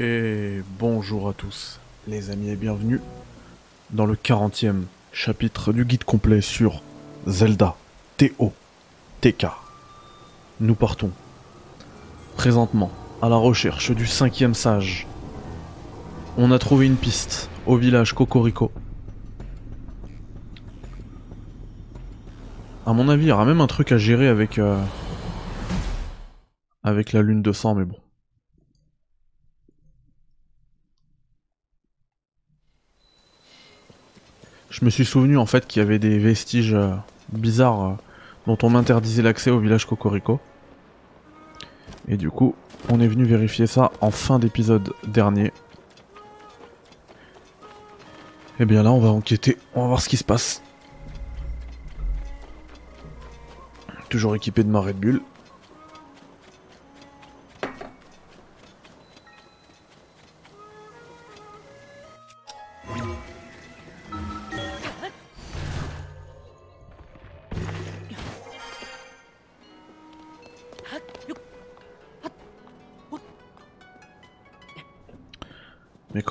Et bonjour à tous, les amis, et bienvenue dans le 40e chapitre du guide complet sur Zelda T.O.T.K. Nous partons présentement à la recherche du cinquième sage. On a trouvé une piste au village Cocorico. À mon avis, il y aura même un truc à gérer avec euh, avec la lune de sang, mais bon. Je me suis souvenu en fait qu'il y avait des vestiges euh, bizarres euh, dont on m'interdisait l'accès au village Cocorico. Et du coup, on est venu vérifier ça en fin d'épisode dernier. Et bien là, on va enquêter, on va voir ce qui se passe. Toujours équipé de ma Red Bull.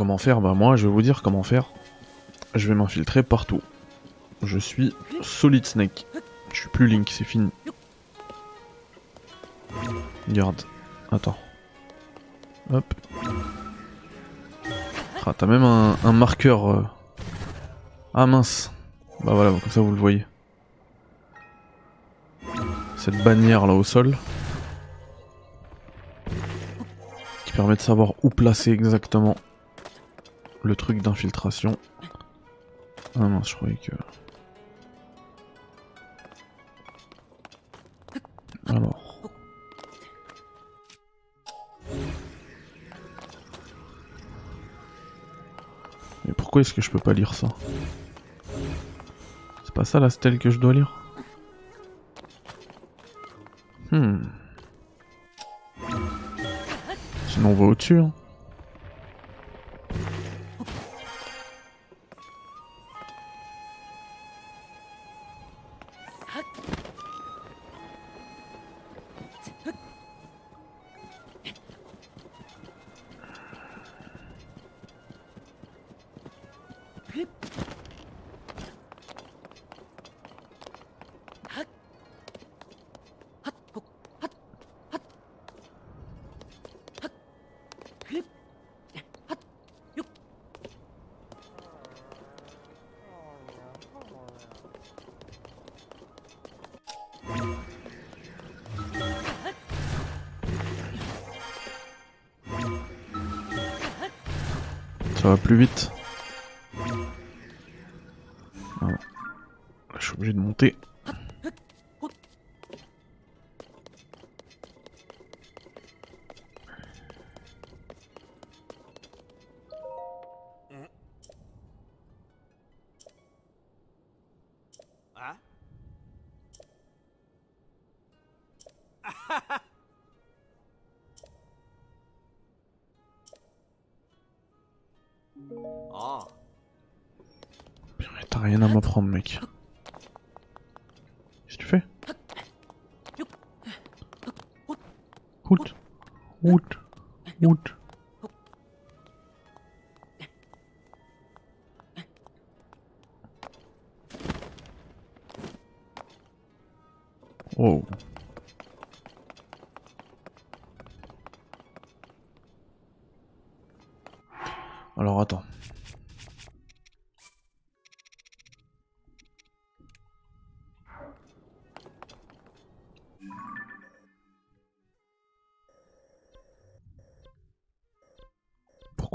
Comment faire Bah moi, je vais vous dire comment faire. Je vais m'infiltrer partout. Je suis Solid Snake. Je suis plus Link, c'est fini. Regarde. Attends. Hop. Ah, t'as même un, un marqueur. euh. Ah mince. Bah voilà, comme ça vous le voyez. Cette bannière là au sol. Qui permet de savoir où placer exactement le truc d'infiltration. Ah mince, je croyais que... Alors... Mais pourquoi est-ce que je peux pas lire ça? C'est pas ça la stèle que je dois lire? Hmm. Sinon on va au-dessus. Hein. 8. Route. Oh.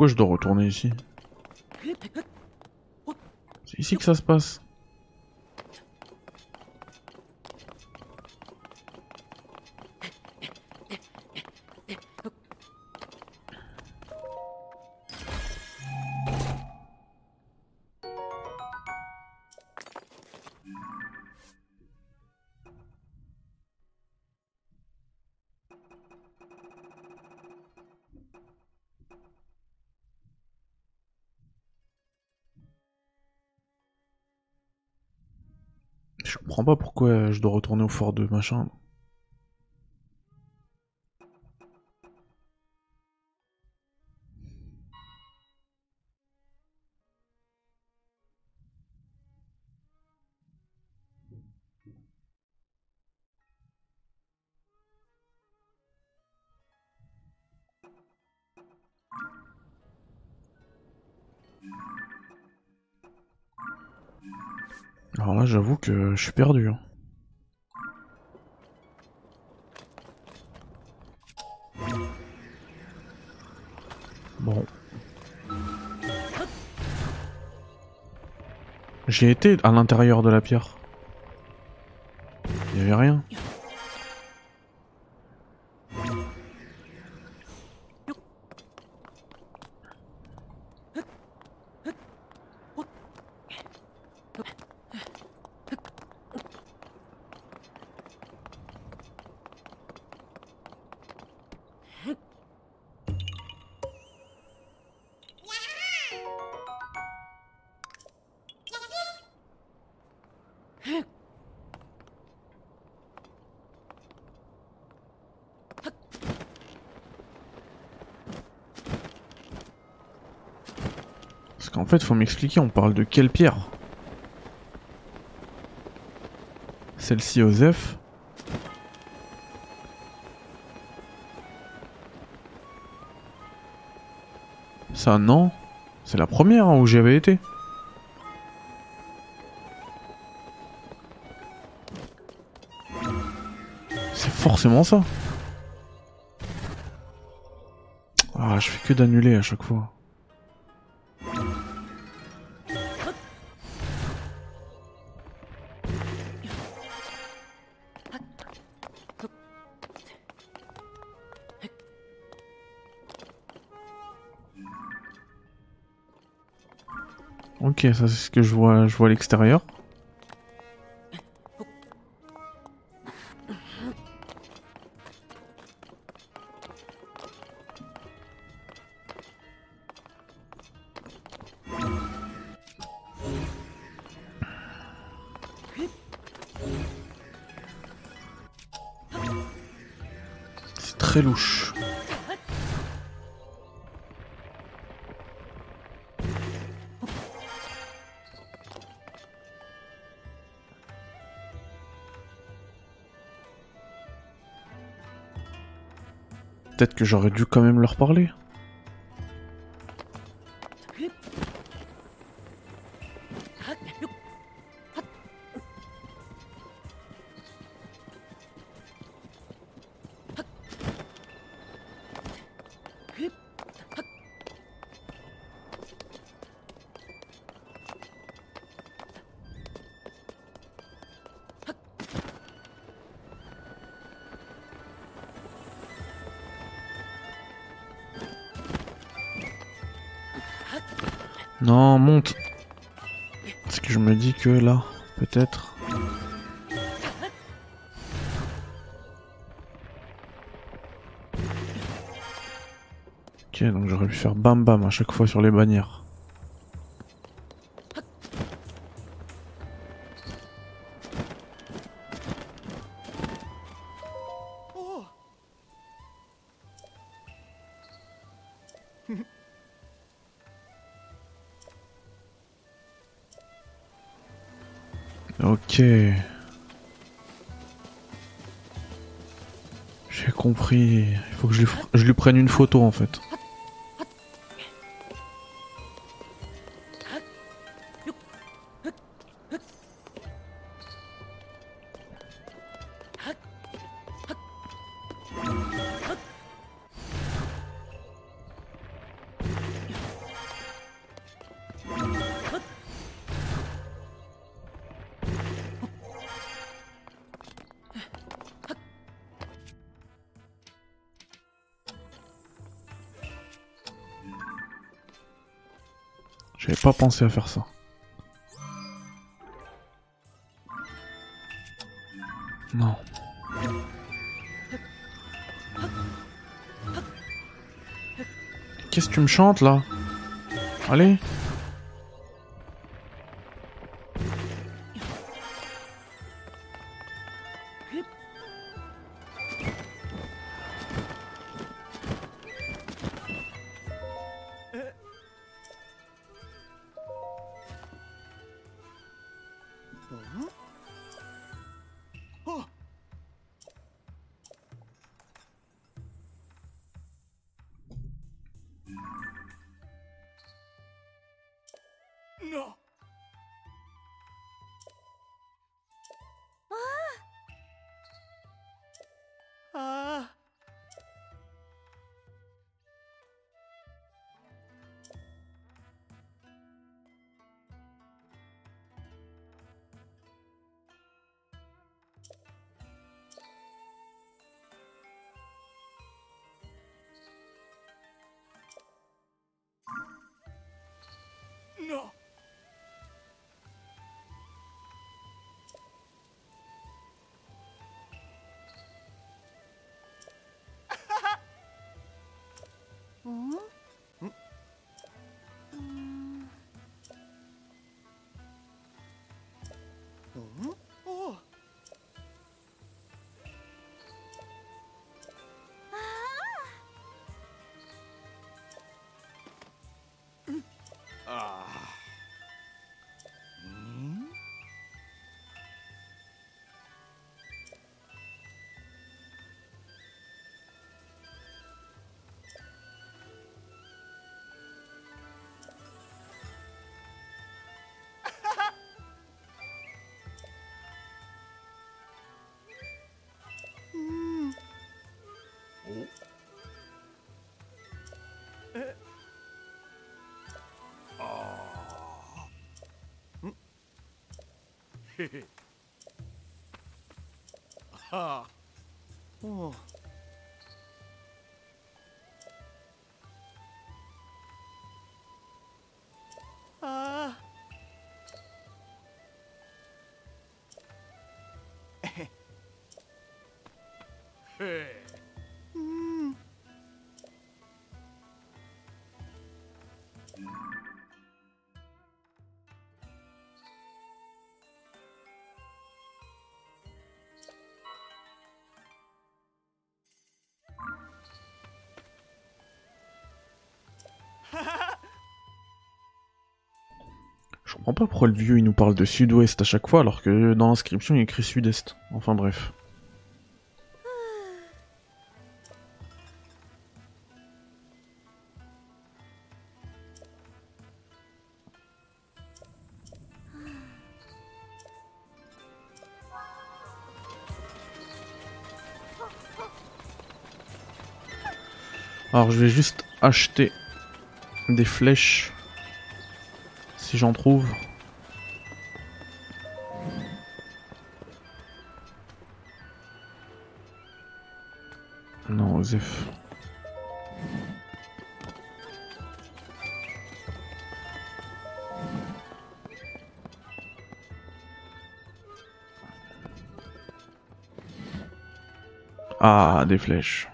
Pourquoi je dois retourner ici? C'est ici que ça se passe. dois retourner au fort de machin. Alors là, j'avoue que je suis perdu. Hein. J'ai été à l'intérieur de la pierre. Il y avait rien. Faut m'expliquer, on parle de quelle pierre? Celle-ci, Osef? Ça, non. C'est la première hein, où j'y été. C'est forcément ça. Ah, je fais que d'annuler à chaque fois. Ça c'est ce que je vois, je vois à l'extérieur. C'est très louche. Peut-être que j'aurais dû quand même leur parler. Faire bam bam à chaque fois sur les bannières. Ok. J'ai compris. Il faut que je lui, je lui prenne une photo en fait. J'avais pas pensé à faire ça. Non. Qu'est-ce que tu me chantes là? Allez? はあ。おう comprends pas pourquoi le vieux il nous parle de sud-ouest à chaque fois alors que dans l'inscription il écrit sud-est. Enfin bref. Alors je vais juste acheter des flèches si j'en trouve. Non, Osef. Ah, des flèches.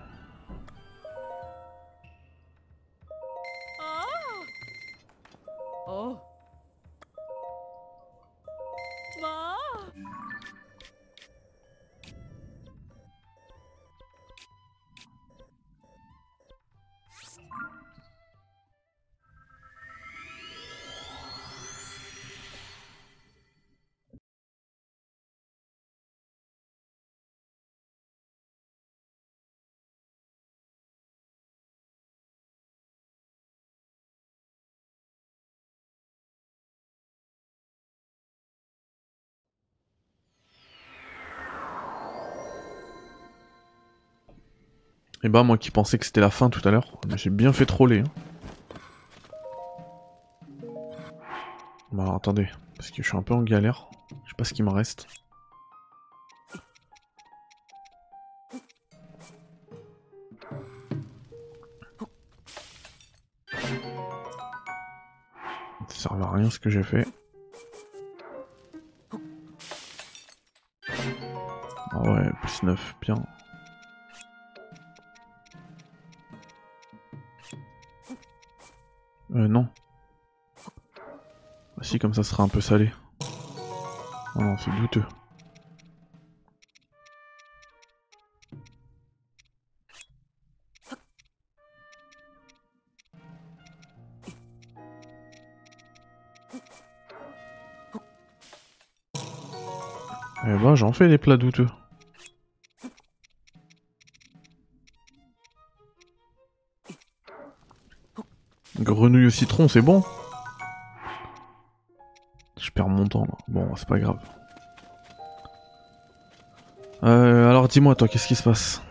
Bah moi qui pensais que c'était la fin tout à l'heure, suis bien fait troller. Hein. Bah alors, attendez, parce que je suis un peu en galère. Je sais pas ce qu'il me reste. Ça servait à rien ce que j'ai fait. Ah ouais, plus 9, bien. Euh, non. Ah, si, comme ça sera un peu salé. Oh non, c'est douteux. Eh ben, j'en fais des plats douteux. Au citron, c'est bon Je perds mon temps là. Bon, c'est pas grave. Euh, alors dis-moi toi, qu'est-ce qui se passe?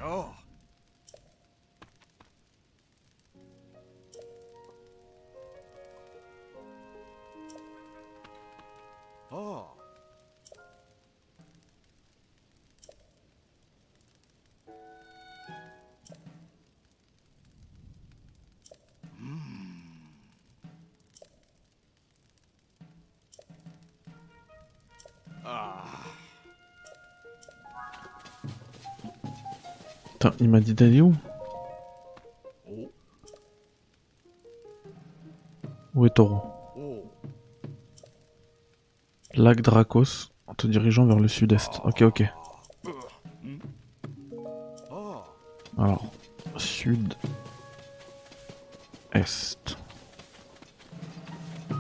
Dit d'aller où? Où est Taureau. Lac Dracos, en te dirigeant vers le sud-est. Ok, ok. Alors, sud est. De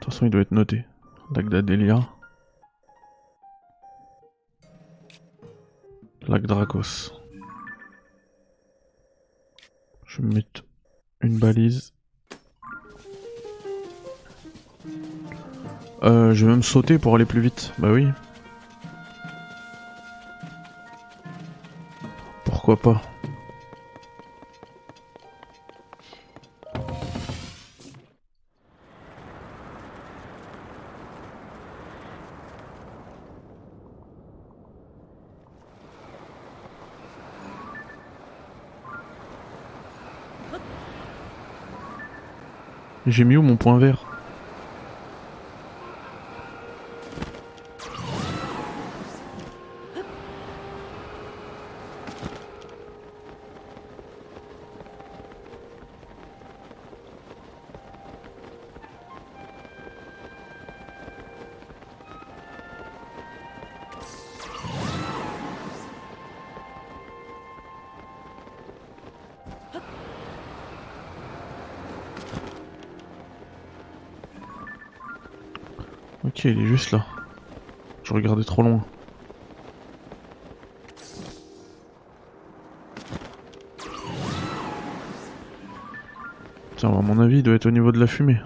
toute façon, il doit être noté. Lac d'Adélia. Lac Dracos. Euh, je vais même sauter pour aller plus vite. Bah oui. Pourquoi pas? J'ai mis où mon point vert? Il est juste là. Je regardais trop loin. Tiens, à mon avis, il doit être au niveau de la fumée.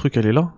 Truc, elle est là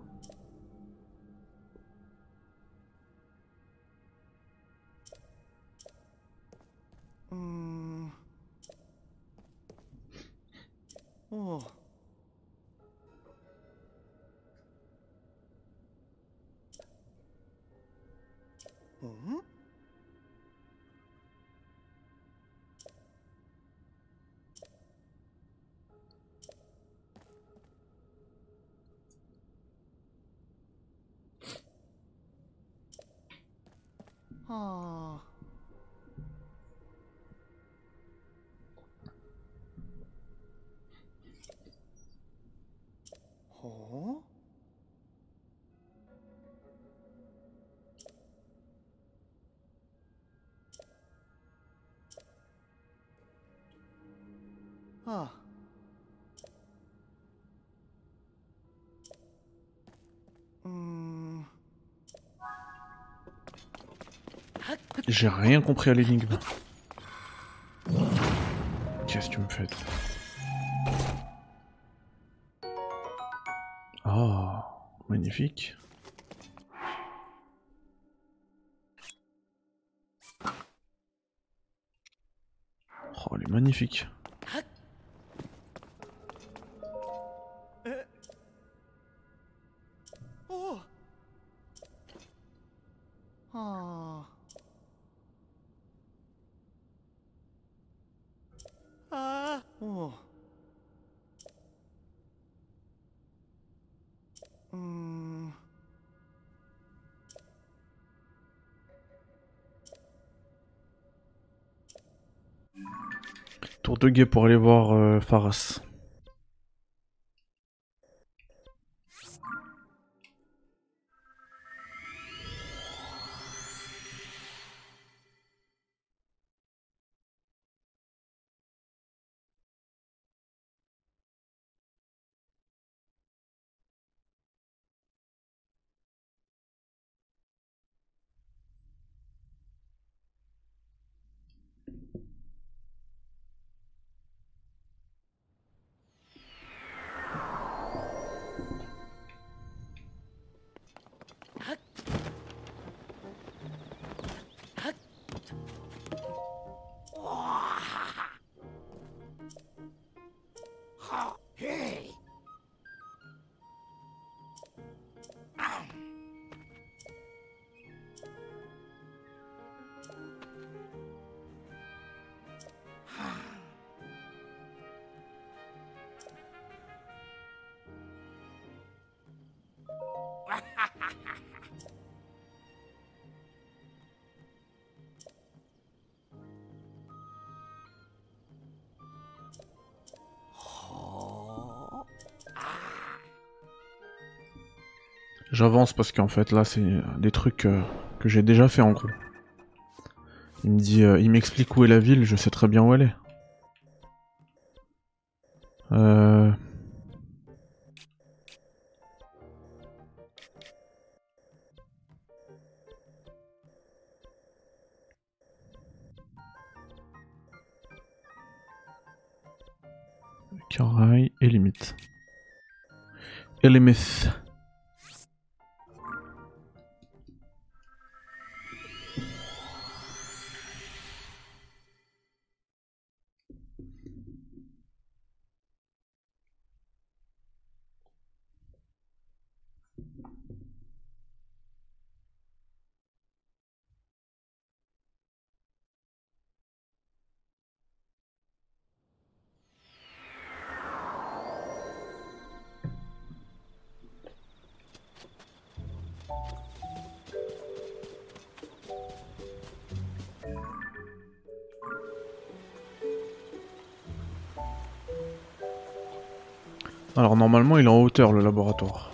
J'ai rien compris à l'énigme. Qu'est-ce que tu me fais Oh, magnifique. Oh, elle est magnifique. Tour de guet pour aller voir euh, Faras. Parce qu'en fait là c'est des trucs euh, que j'ai déjà fait en gros. Il me dit, euh, il m'explique où est la ville, je sais très bien où elle est. Euh... Et limite. Et normalement il est en hauteur le laboratoire.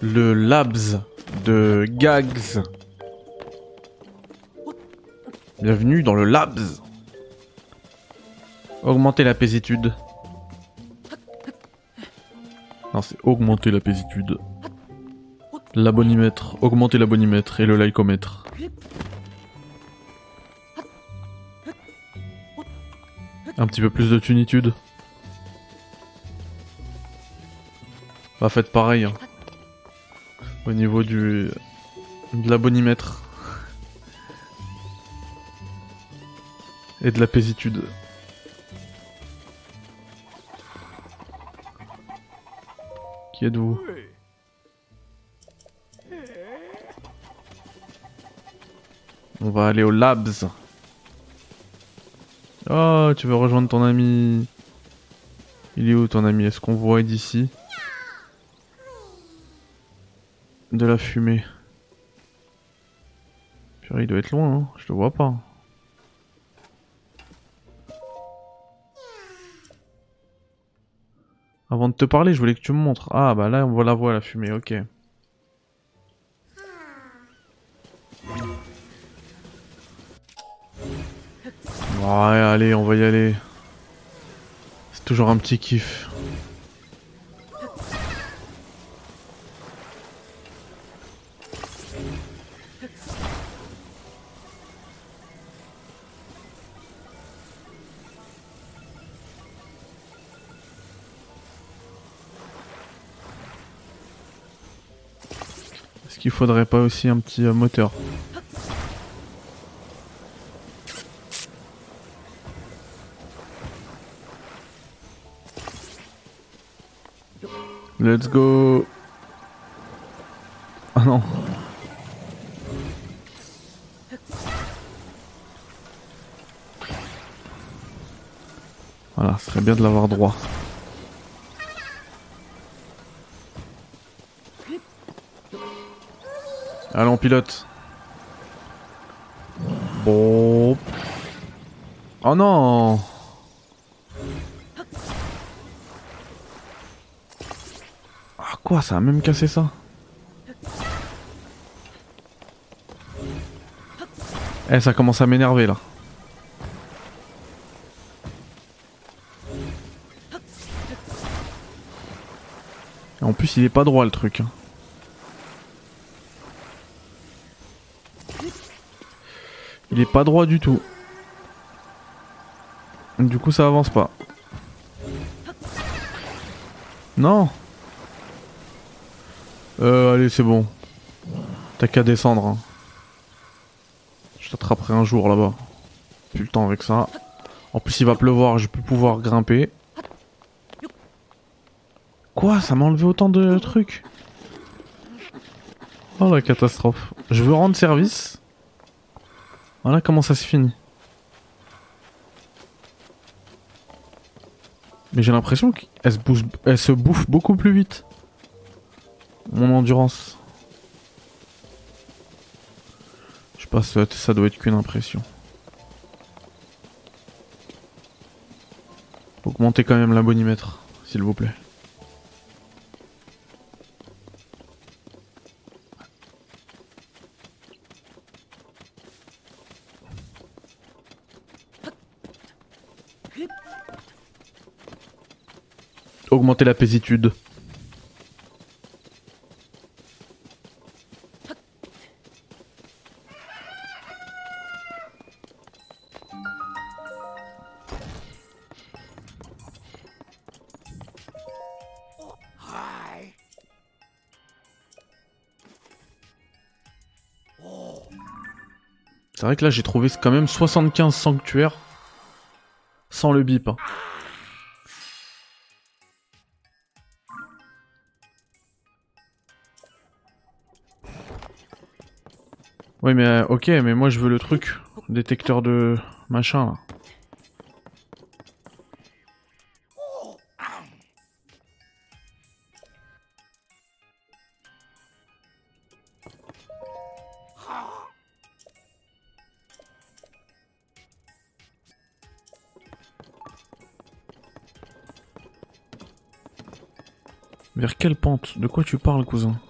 Le labs de Gags. Bienvenue dans le labs. Augmenter la paisitude. Non c'est augmenter la paisitude. L'abonimètre, augmenter l'abonimètre et le lycomètre. Un petit peu plus de tunitude. Bah faites pareil. hein. Au niveau du de l'abonimètre. Et de la paisitude. Qui êtes-vous? On va aller au labs. Oh, tu veux rejoindre ton ami? Il est où ton ami? Est-ce qu'on voit d'ici? De la fumée. Purée, il doit être loin, hein. je le vois pas. Avant de te parler, je voulais que tu me montres. Ah bah là, on voit la voix, la fumée, ok. Ouais, allez, on va y aller. C'est toujours un petit kiff. Faudrait pas aussi un petit euh, moteur. Let's go. Ah non. Voilà, ce serait bien de l'avoir droit. Allez, on pilote. Bon. Oh non Ah quoi, ça a même cassé ça Eh, ça commence à m'énerver là. En plus, il est pas droit le truc. hein. Il est pas droit du tout. Du coup, ça avance pas. Non Euh, allez, c'est bon. T'as qu'à descendre. hein. Je t'attraperai un jour là-bas. Plus le temps avec ça. En plus, il va pleuvoir, je plus pouvoir grimper. Quoi Ça m'a enlevé autant de trucs? Oh la catastrophe. Je veux rendre service. Voilà comment ça se finit. Mais j'ai l'impression qu'elle se, bouffe- se bouffe beaucoup plus vite. Mon endurance. Je sais pas, ça, doit être qu'une impression. Augmentez quand même l'abonimètre, s'il vous plaît. Augmenter la paisitude. C'est vrai que là j'ai trouvé quand même 75 sanctuaires sans le bip. hein. Oui mais euh, ok mais moi je veux le truc. Détecteur de machin. Vers quelle pente? De quoi tu parles cousin?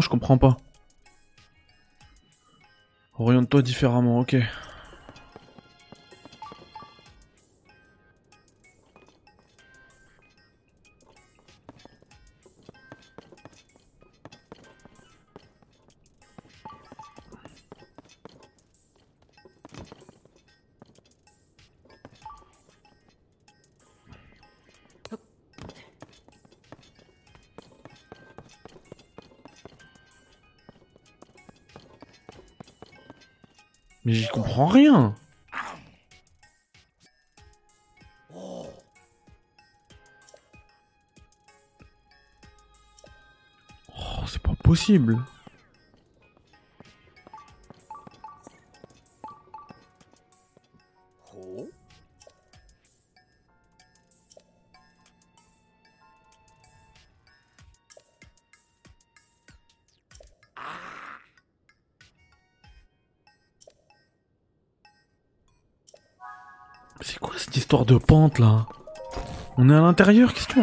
Je comprends pas. Oriente-toi différemment, ok. C'est quoi cette histoire de pente là? On est à l'intérieur, qu'est-ce que tu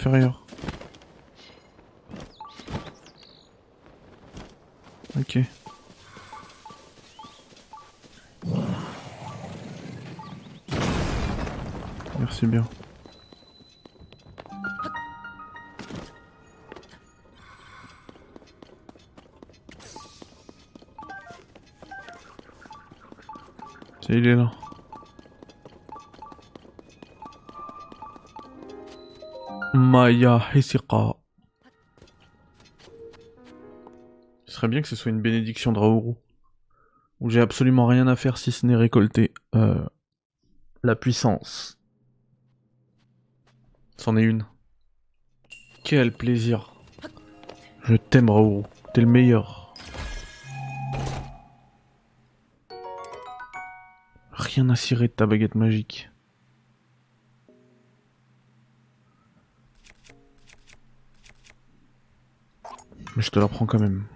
inférieur. Ok. Merci bien. Ça, il est là. Maya. Ce serait bien que ce soit une bénédiction de Raoru. Où j'ai absolument rien à faire si ce n'est récolter euh, la puissance. C'en est une. Quel plaisir. Je t'aime Raoru. T'es le meilleur. Rien à cirer de ta baguette magique. Je te la prends quand même.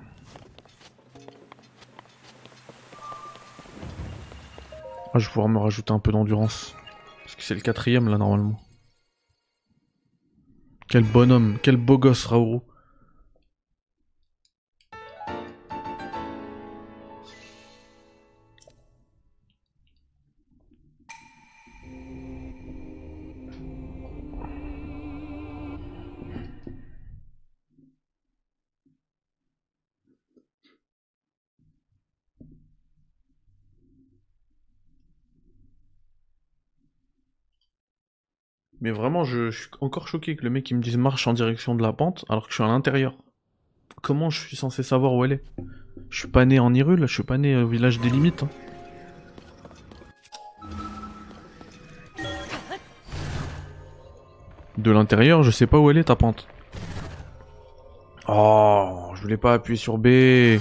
Ah, je vais pouvoir me rajouter un peu d'endurance. Parce que c'est le quatrième là normalement. Quel bonhomme, quel beau gosse Raoru. Mais vraiment, je, suis encore choqué que le mec me dise marche en direction de la pente alors que je suis à l'intérieur. Comment je suis censé savoir où elle est? Je suis pas né en Hyrule, je suis pas né au village des limites. hein. De l'intérieur, je sais pas où elle est ta pente. Oh, je voulais pas appuyer sur B.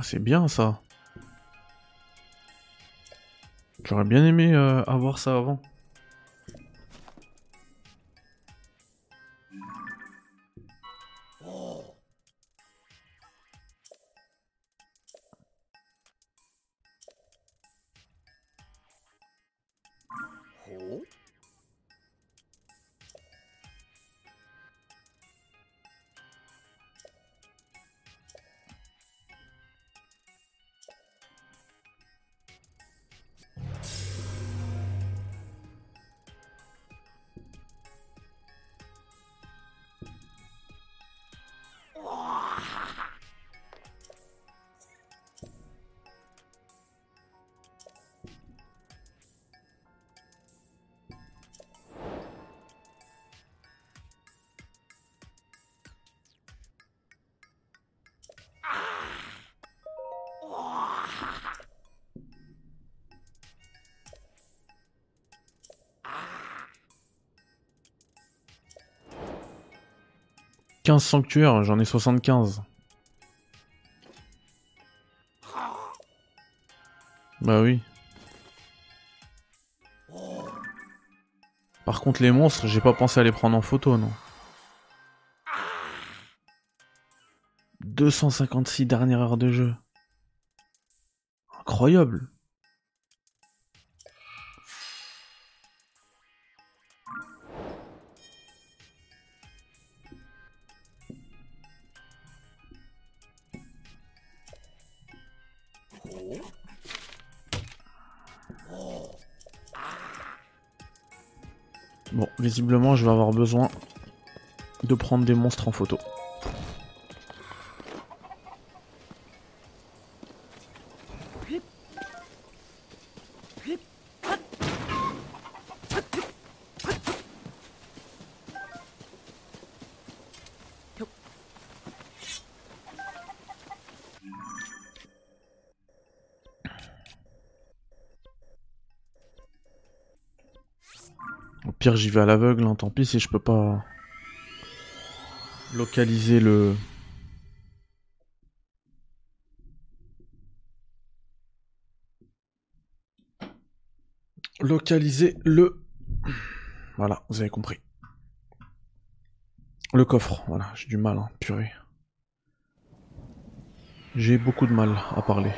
Ah, c'est bien ça. J'aurais bien aimé euh, avoir ça avant. « 15 sanctuaires, j'en ai 75. Bah oui. Par contre les monstres, j'ai pas pensé à les prendre en photo, non. 256 dernières heures de jeu. Incroyable. Visiblement, je vais avoir besoin de prendre des monstres en photo. J'y vais à l'aveugle, hein, tant pis si je peux pas localiser le. Localiser le. Voilà, vous avez compris. Le coffre, voilà, j'ai du mal, hein, purée. J'ai beaucoup de mal à parler.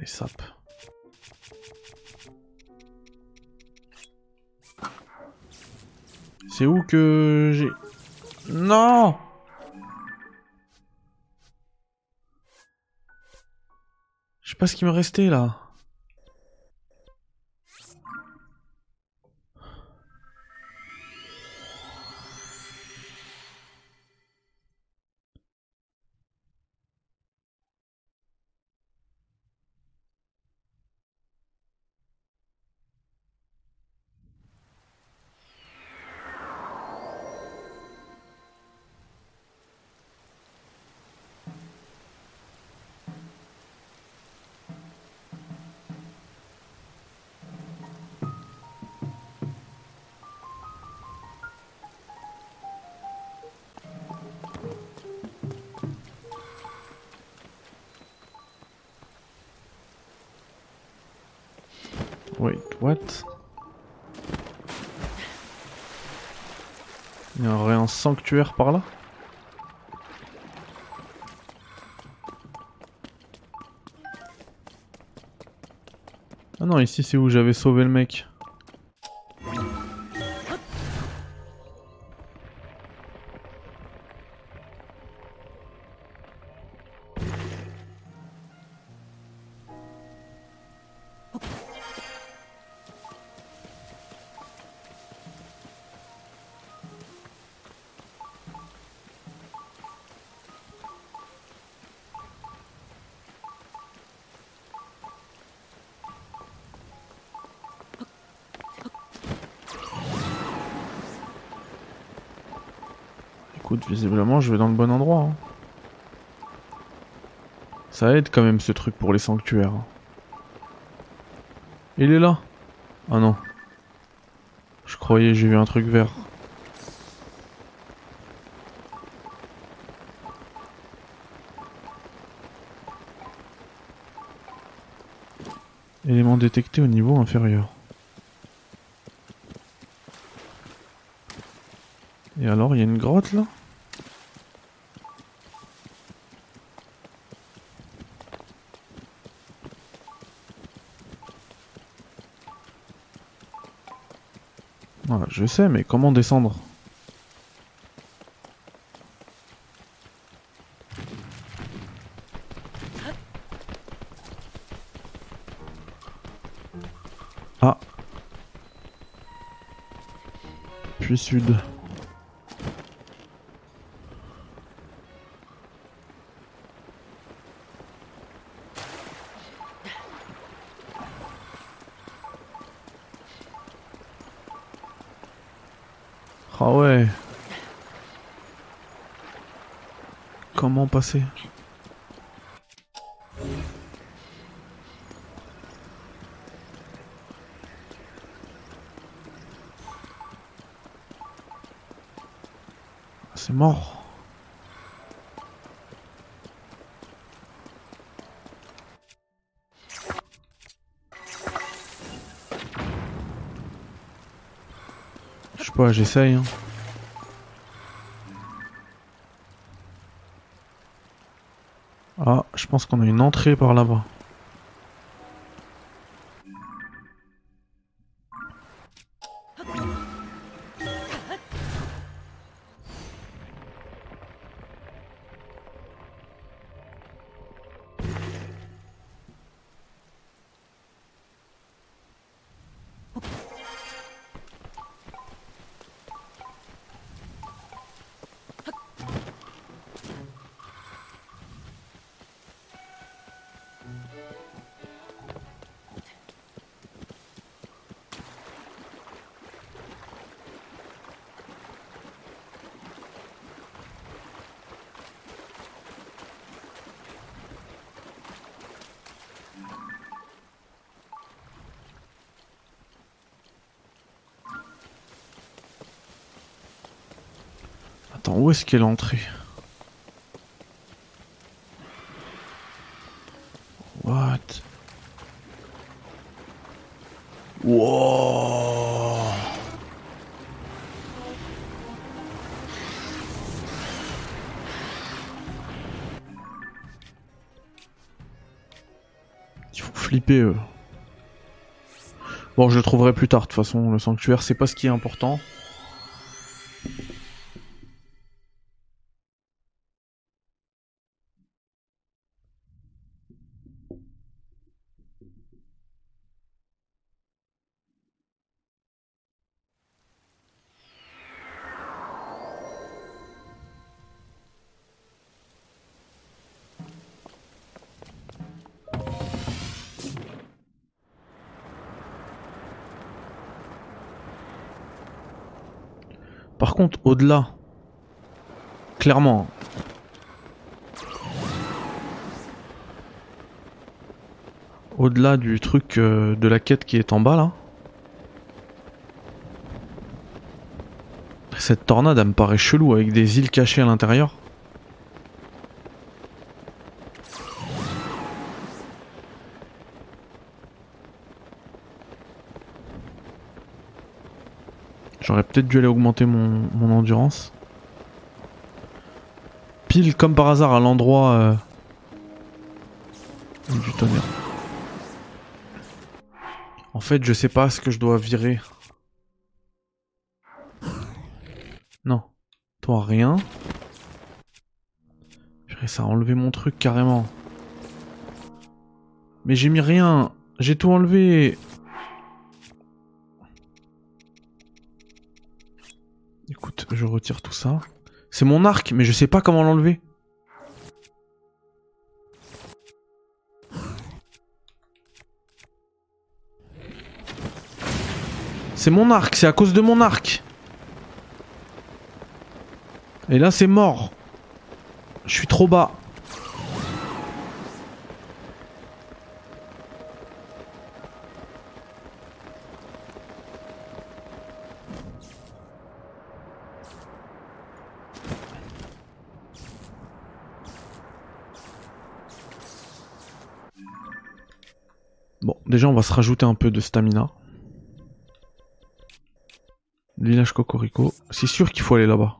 Les sapes. C'est où que j'ai... Non Je sais pas ce qui me restait là. Sanctuaire par là? Ah non, ici c'est où j'avais sauvé le mec. Visiblement je vais dans le bon endroit. hein. Ça aide quand même ce truc pour les sanctuaires. Il est là Ah non. Je croyais j'ai vu un truc vert. Élément détecté au niveau inférieur. Et alors, il y a une grotte là Voilà, je sais, mais comment descendre? Ah Puis sud. Ah ouais. Comment passer C'est mort. Je sais pas, j'essaye. hein. Pense qu'on a une entrée par là-bas. Où est-ce qu'est l'entrée What Wow Ils font flipper eux. Bon, je le trouverai plus tard de toute façon. Le sanctuaire, c'est pas ce qui est important. Par contre, au-delà, clairement, au-delà du truc euh, de la quête qui est en bas là, cette tornade elle me paraît chelou avec des îles cachées à l'intérieur. J'aurais peut-être dû aller augmenter mon, endurance. Pile comme par hasard à l'endroit euh, du tonnerre. En fait, je sais pas ce que je dois virer. Non. Toi, rien. Ça a enlevé mon truc carrément. Mais j'ai mis rien. J'ai tout enlevé. Je retire tout ça. C'est mon arc, mais je sais pas comment l'enlever. C'est mon arc, c'est à cause de mon arc. Et là, c'est mort. Je suis trop bas. On va se rajouter un peu de stamina. Village Cocorico. C'est sûr qu'il faut aller là-bas.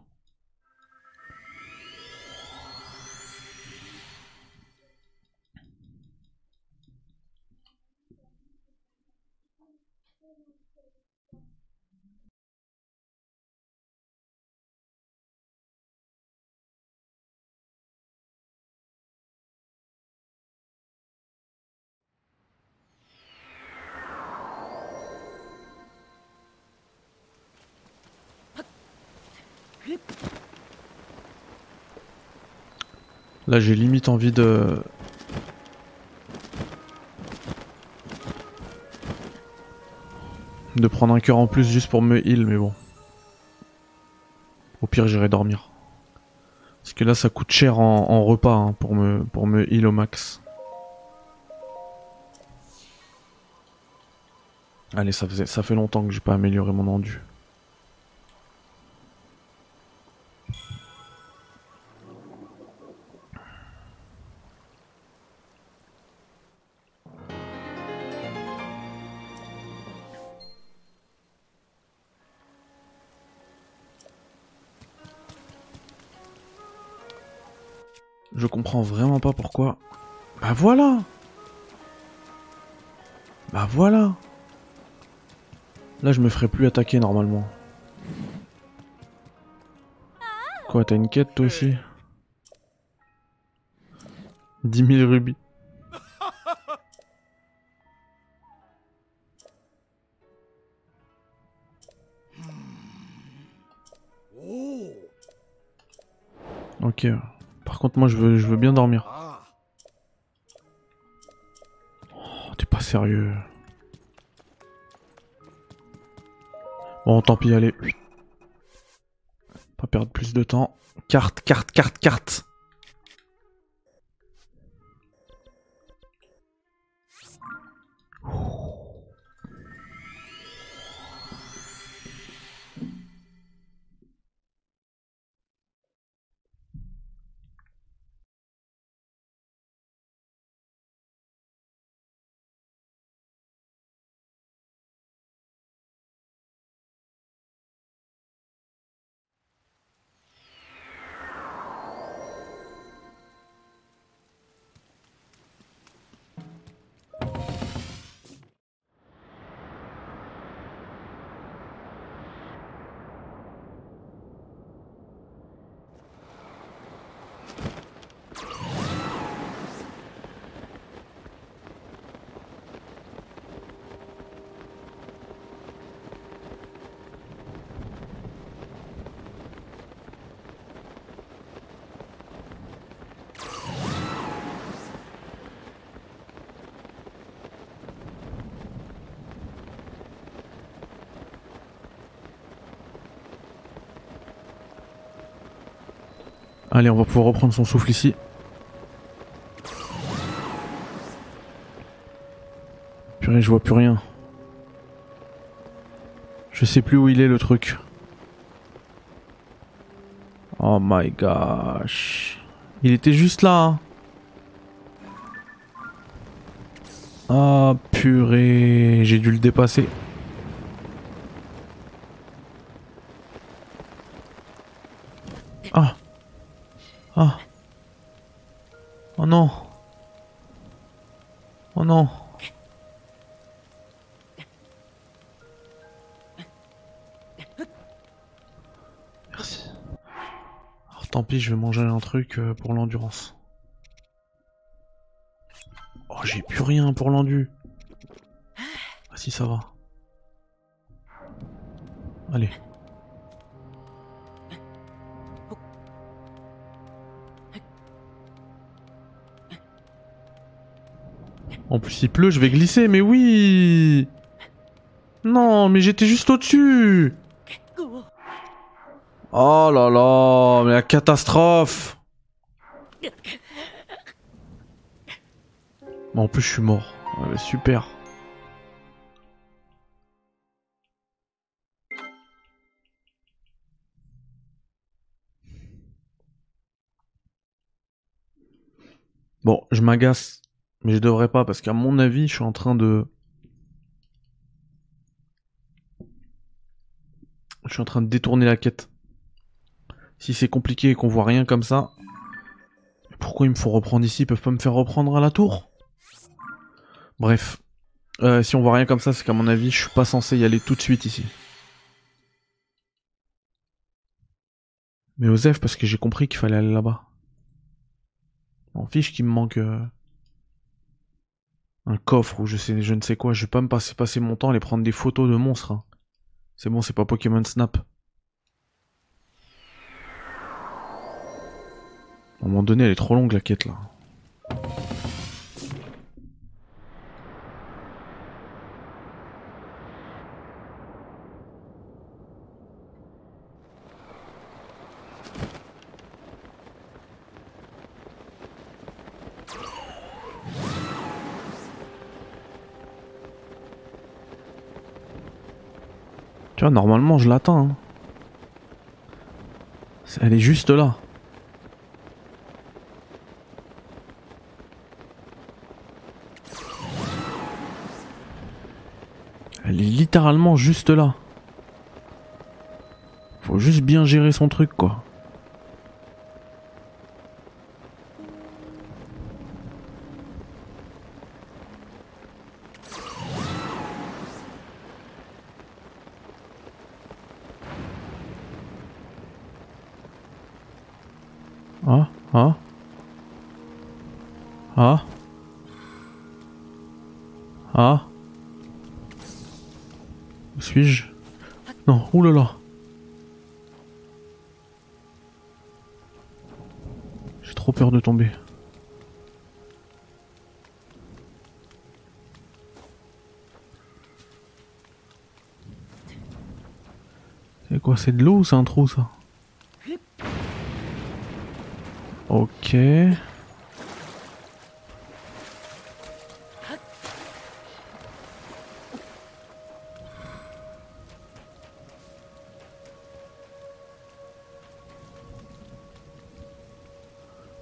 Là, j'ai limite envie de... De prendre un cœur en plus juste pour me heal, mais bon. Au pire, j'irai dormir. Parce que là, ça coûte cher en, repas hein, pour, me, pour me heal au max. Allez, ça, faisait, ça fait longtemps que j'ai pas amélioré mon endu. Comprends vraiment pas pourquoi. Bah voilà Bah voilà Là, je me ferai plus attaquer normalement. Quoi, t'as une quête toi aussi? 10 000 rubis. Ok. Contre, moi, je veux, je veux bien dormir. Oh, t'es pas sérieux. Bon, tant pis, allez. Pas perdre plus de temps. Carte, carte, carte, carte. Allez, on va pouvoir reprendre son souffle ici. Purée, je vois plus rien. Je sais plus où il est le truc. Oh my gosh. Il était juste là. hein. Ah purée, j'ai dû le dépasser. Oh non. Merci. Alors tant pis, je vais manger un truc euh, pour l'endurance. Oh, j'ai plus rien pour l'endu. Ah si, ça va. Allez. En plus, il pleut, je vais glisser, mais oui Non, mais j'étais juste au-dessus Oh là là, mais la catastrophe en plus, je suis mort. Super. Bon, je m'agace, mais je devrais pas parce qu'à mon avis, je suis en train de. Je suis en train de détourner la quête. Si c'est compliqué et qu'on voit rien comme ça, pourquoi ils me font reprendre ici? Ils peuvent pas me faire reprendre à la tour? Bref. Euh, si on voit rien comme ça, c'est qu'à mon avis, je suis pas censé y aller tout de suite ici. Mais Osef, parce que j'ai compris qu'il fallait aller là-bas. En fiche qu'il me manque euh, un coffre ou je sais je ne sais quoi. Je vais pas me passer passer mon temps à aller prendre des photos de monstres. hein. C'est bon, c'est pas Pokémon Snap. À un moment donné, elle est trop longue la quête là. Tu vois, normalement, je l'attends. hein. Elle est juste là. Elle est littéralement juste là. Faut juste bien gérer son truc, quoi. C'est de l'eau ou c'est un trou ça Ok.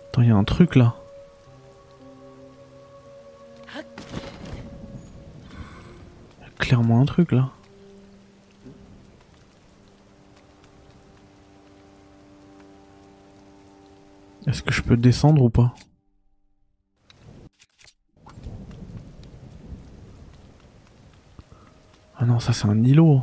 Attends, il y a un truc là. Clairement un truc là. Est-ce que je peux descendre ou pas Ah non, ça c'est un îlot.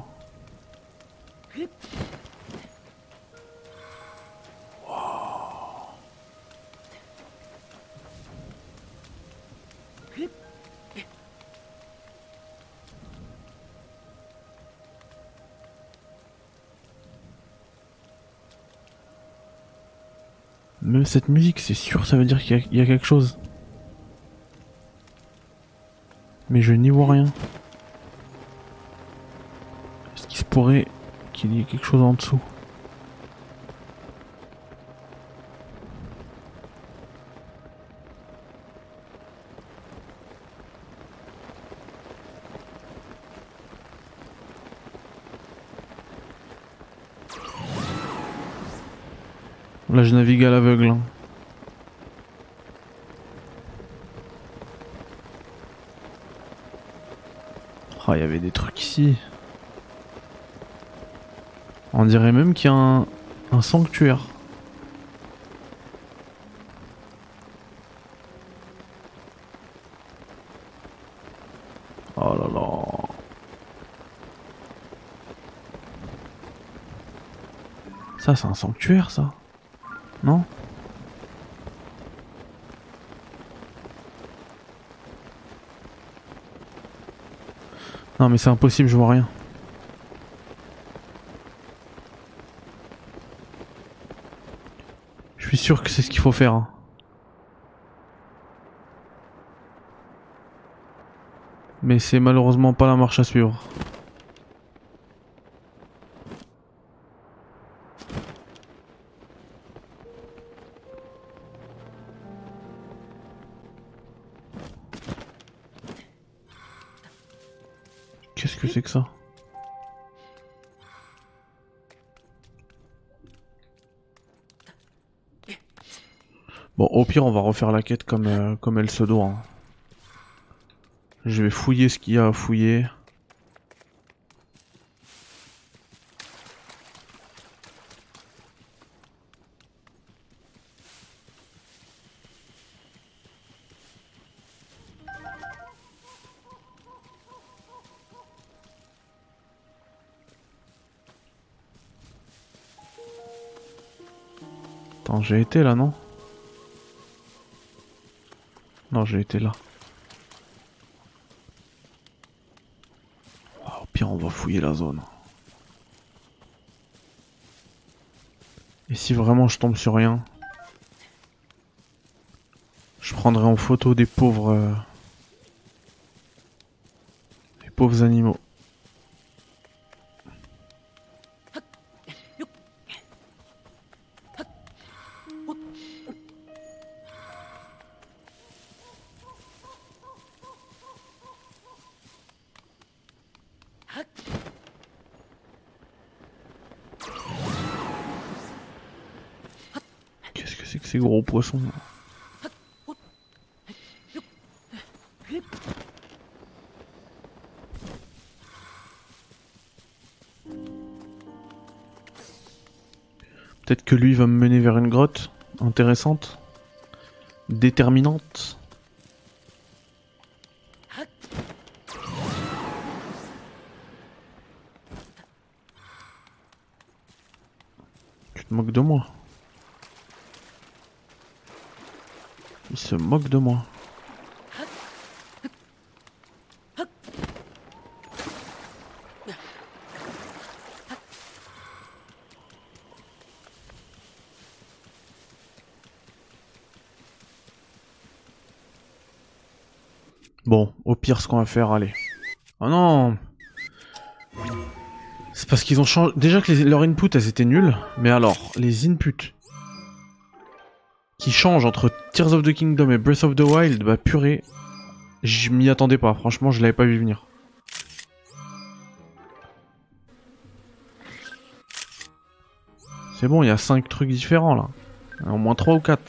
Cette musique, c'est sûr, ça veut dire qu'il y, a- quelque chose. Mais je n'y vois rien. Est-ce qu'il se pourrait qu'il y ait quelque chose en dessous? Je navigue à l'aveugle. Ah, il y avait des trucs ici. On dirait même qu'il y a un, un sanctuaire. Oh là là. Ça, c'est un sanctuaire, ça Non Non, mais c'est impossible, je vois rien. Je suis sûr que c'est ce qu'il faut faire. hein. Mais c'est malheureusement pas la marche à suivre. Qu'est-ce que c'est que ça Bon, au pire, on va refaire la quête comme, euh, comme elle se doit. hein. Je vais fouiller ce qu'il y a à fouiller. J'ai été là, non? Non, j'ai été là. Ah, au pire, on va fouiller la zone. Et si vraiment je tombe sur rien, je prendrai en photo des pauvres, euh, des pauvres animaux. Peut-être que lui va me mener vers une grotte intéressante, déterminante. Tu te moques de moi Il se moque de moi. Bon, au pire, ce qu'on va faire, allez. Oh non C'est parce qu'ils ont changé... Déjà que les- leurs inputs, elles étaient nulles. Mais alors, les inputs qui changent entre Tears of the Kingdom et Breath of the Wild, bah purée, je m'y attendais pas. Franchement, je l'avais pas vu venir. C'est bon, il y a 5 trucs différents là. Au moins 3 ou 4.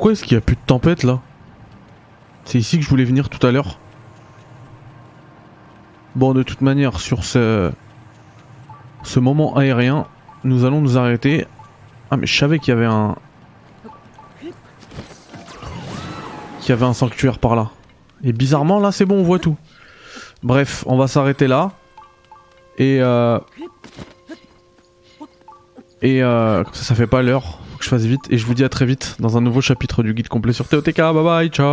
Pourquoi est-ce qu'il y a plus de tempête là? C'est ici que je voulais venir tout à l'heure. Bon, de toute manière, sur ce, ce moment aérien, nous allons nous arrêter. Ah, mais je savais qu'il y avait un. Qu'il y avait un sanctuaire par là. Et bizarrement, là, c'est bon, on voit tout. Bref, on va s'arrêter là. Et euh... Et euh... ça, ça fait pas l'heure. Que je fasse vite. Et je vous dis à très vite dans un nouveau chapitre du guide complet sur TOTK. Bye bye, ciao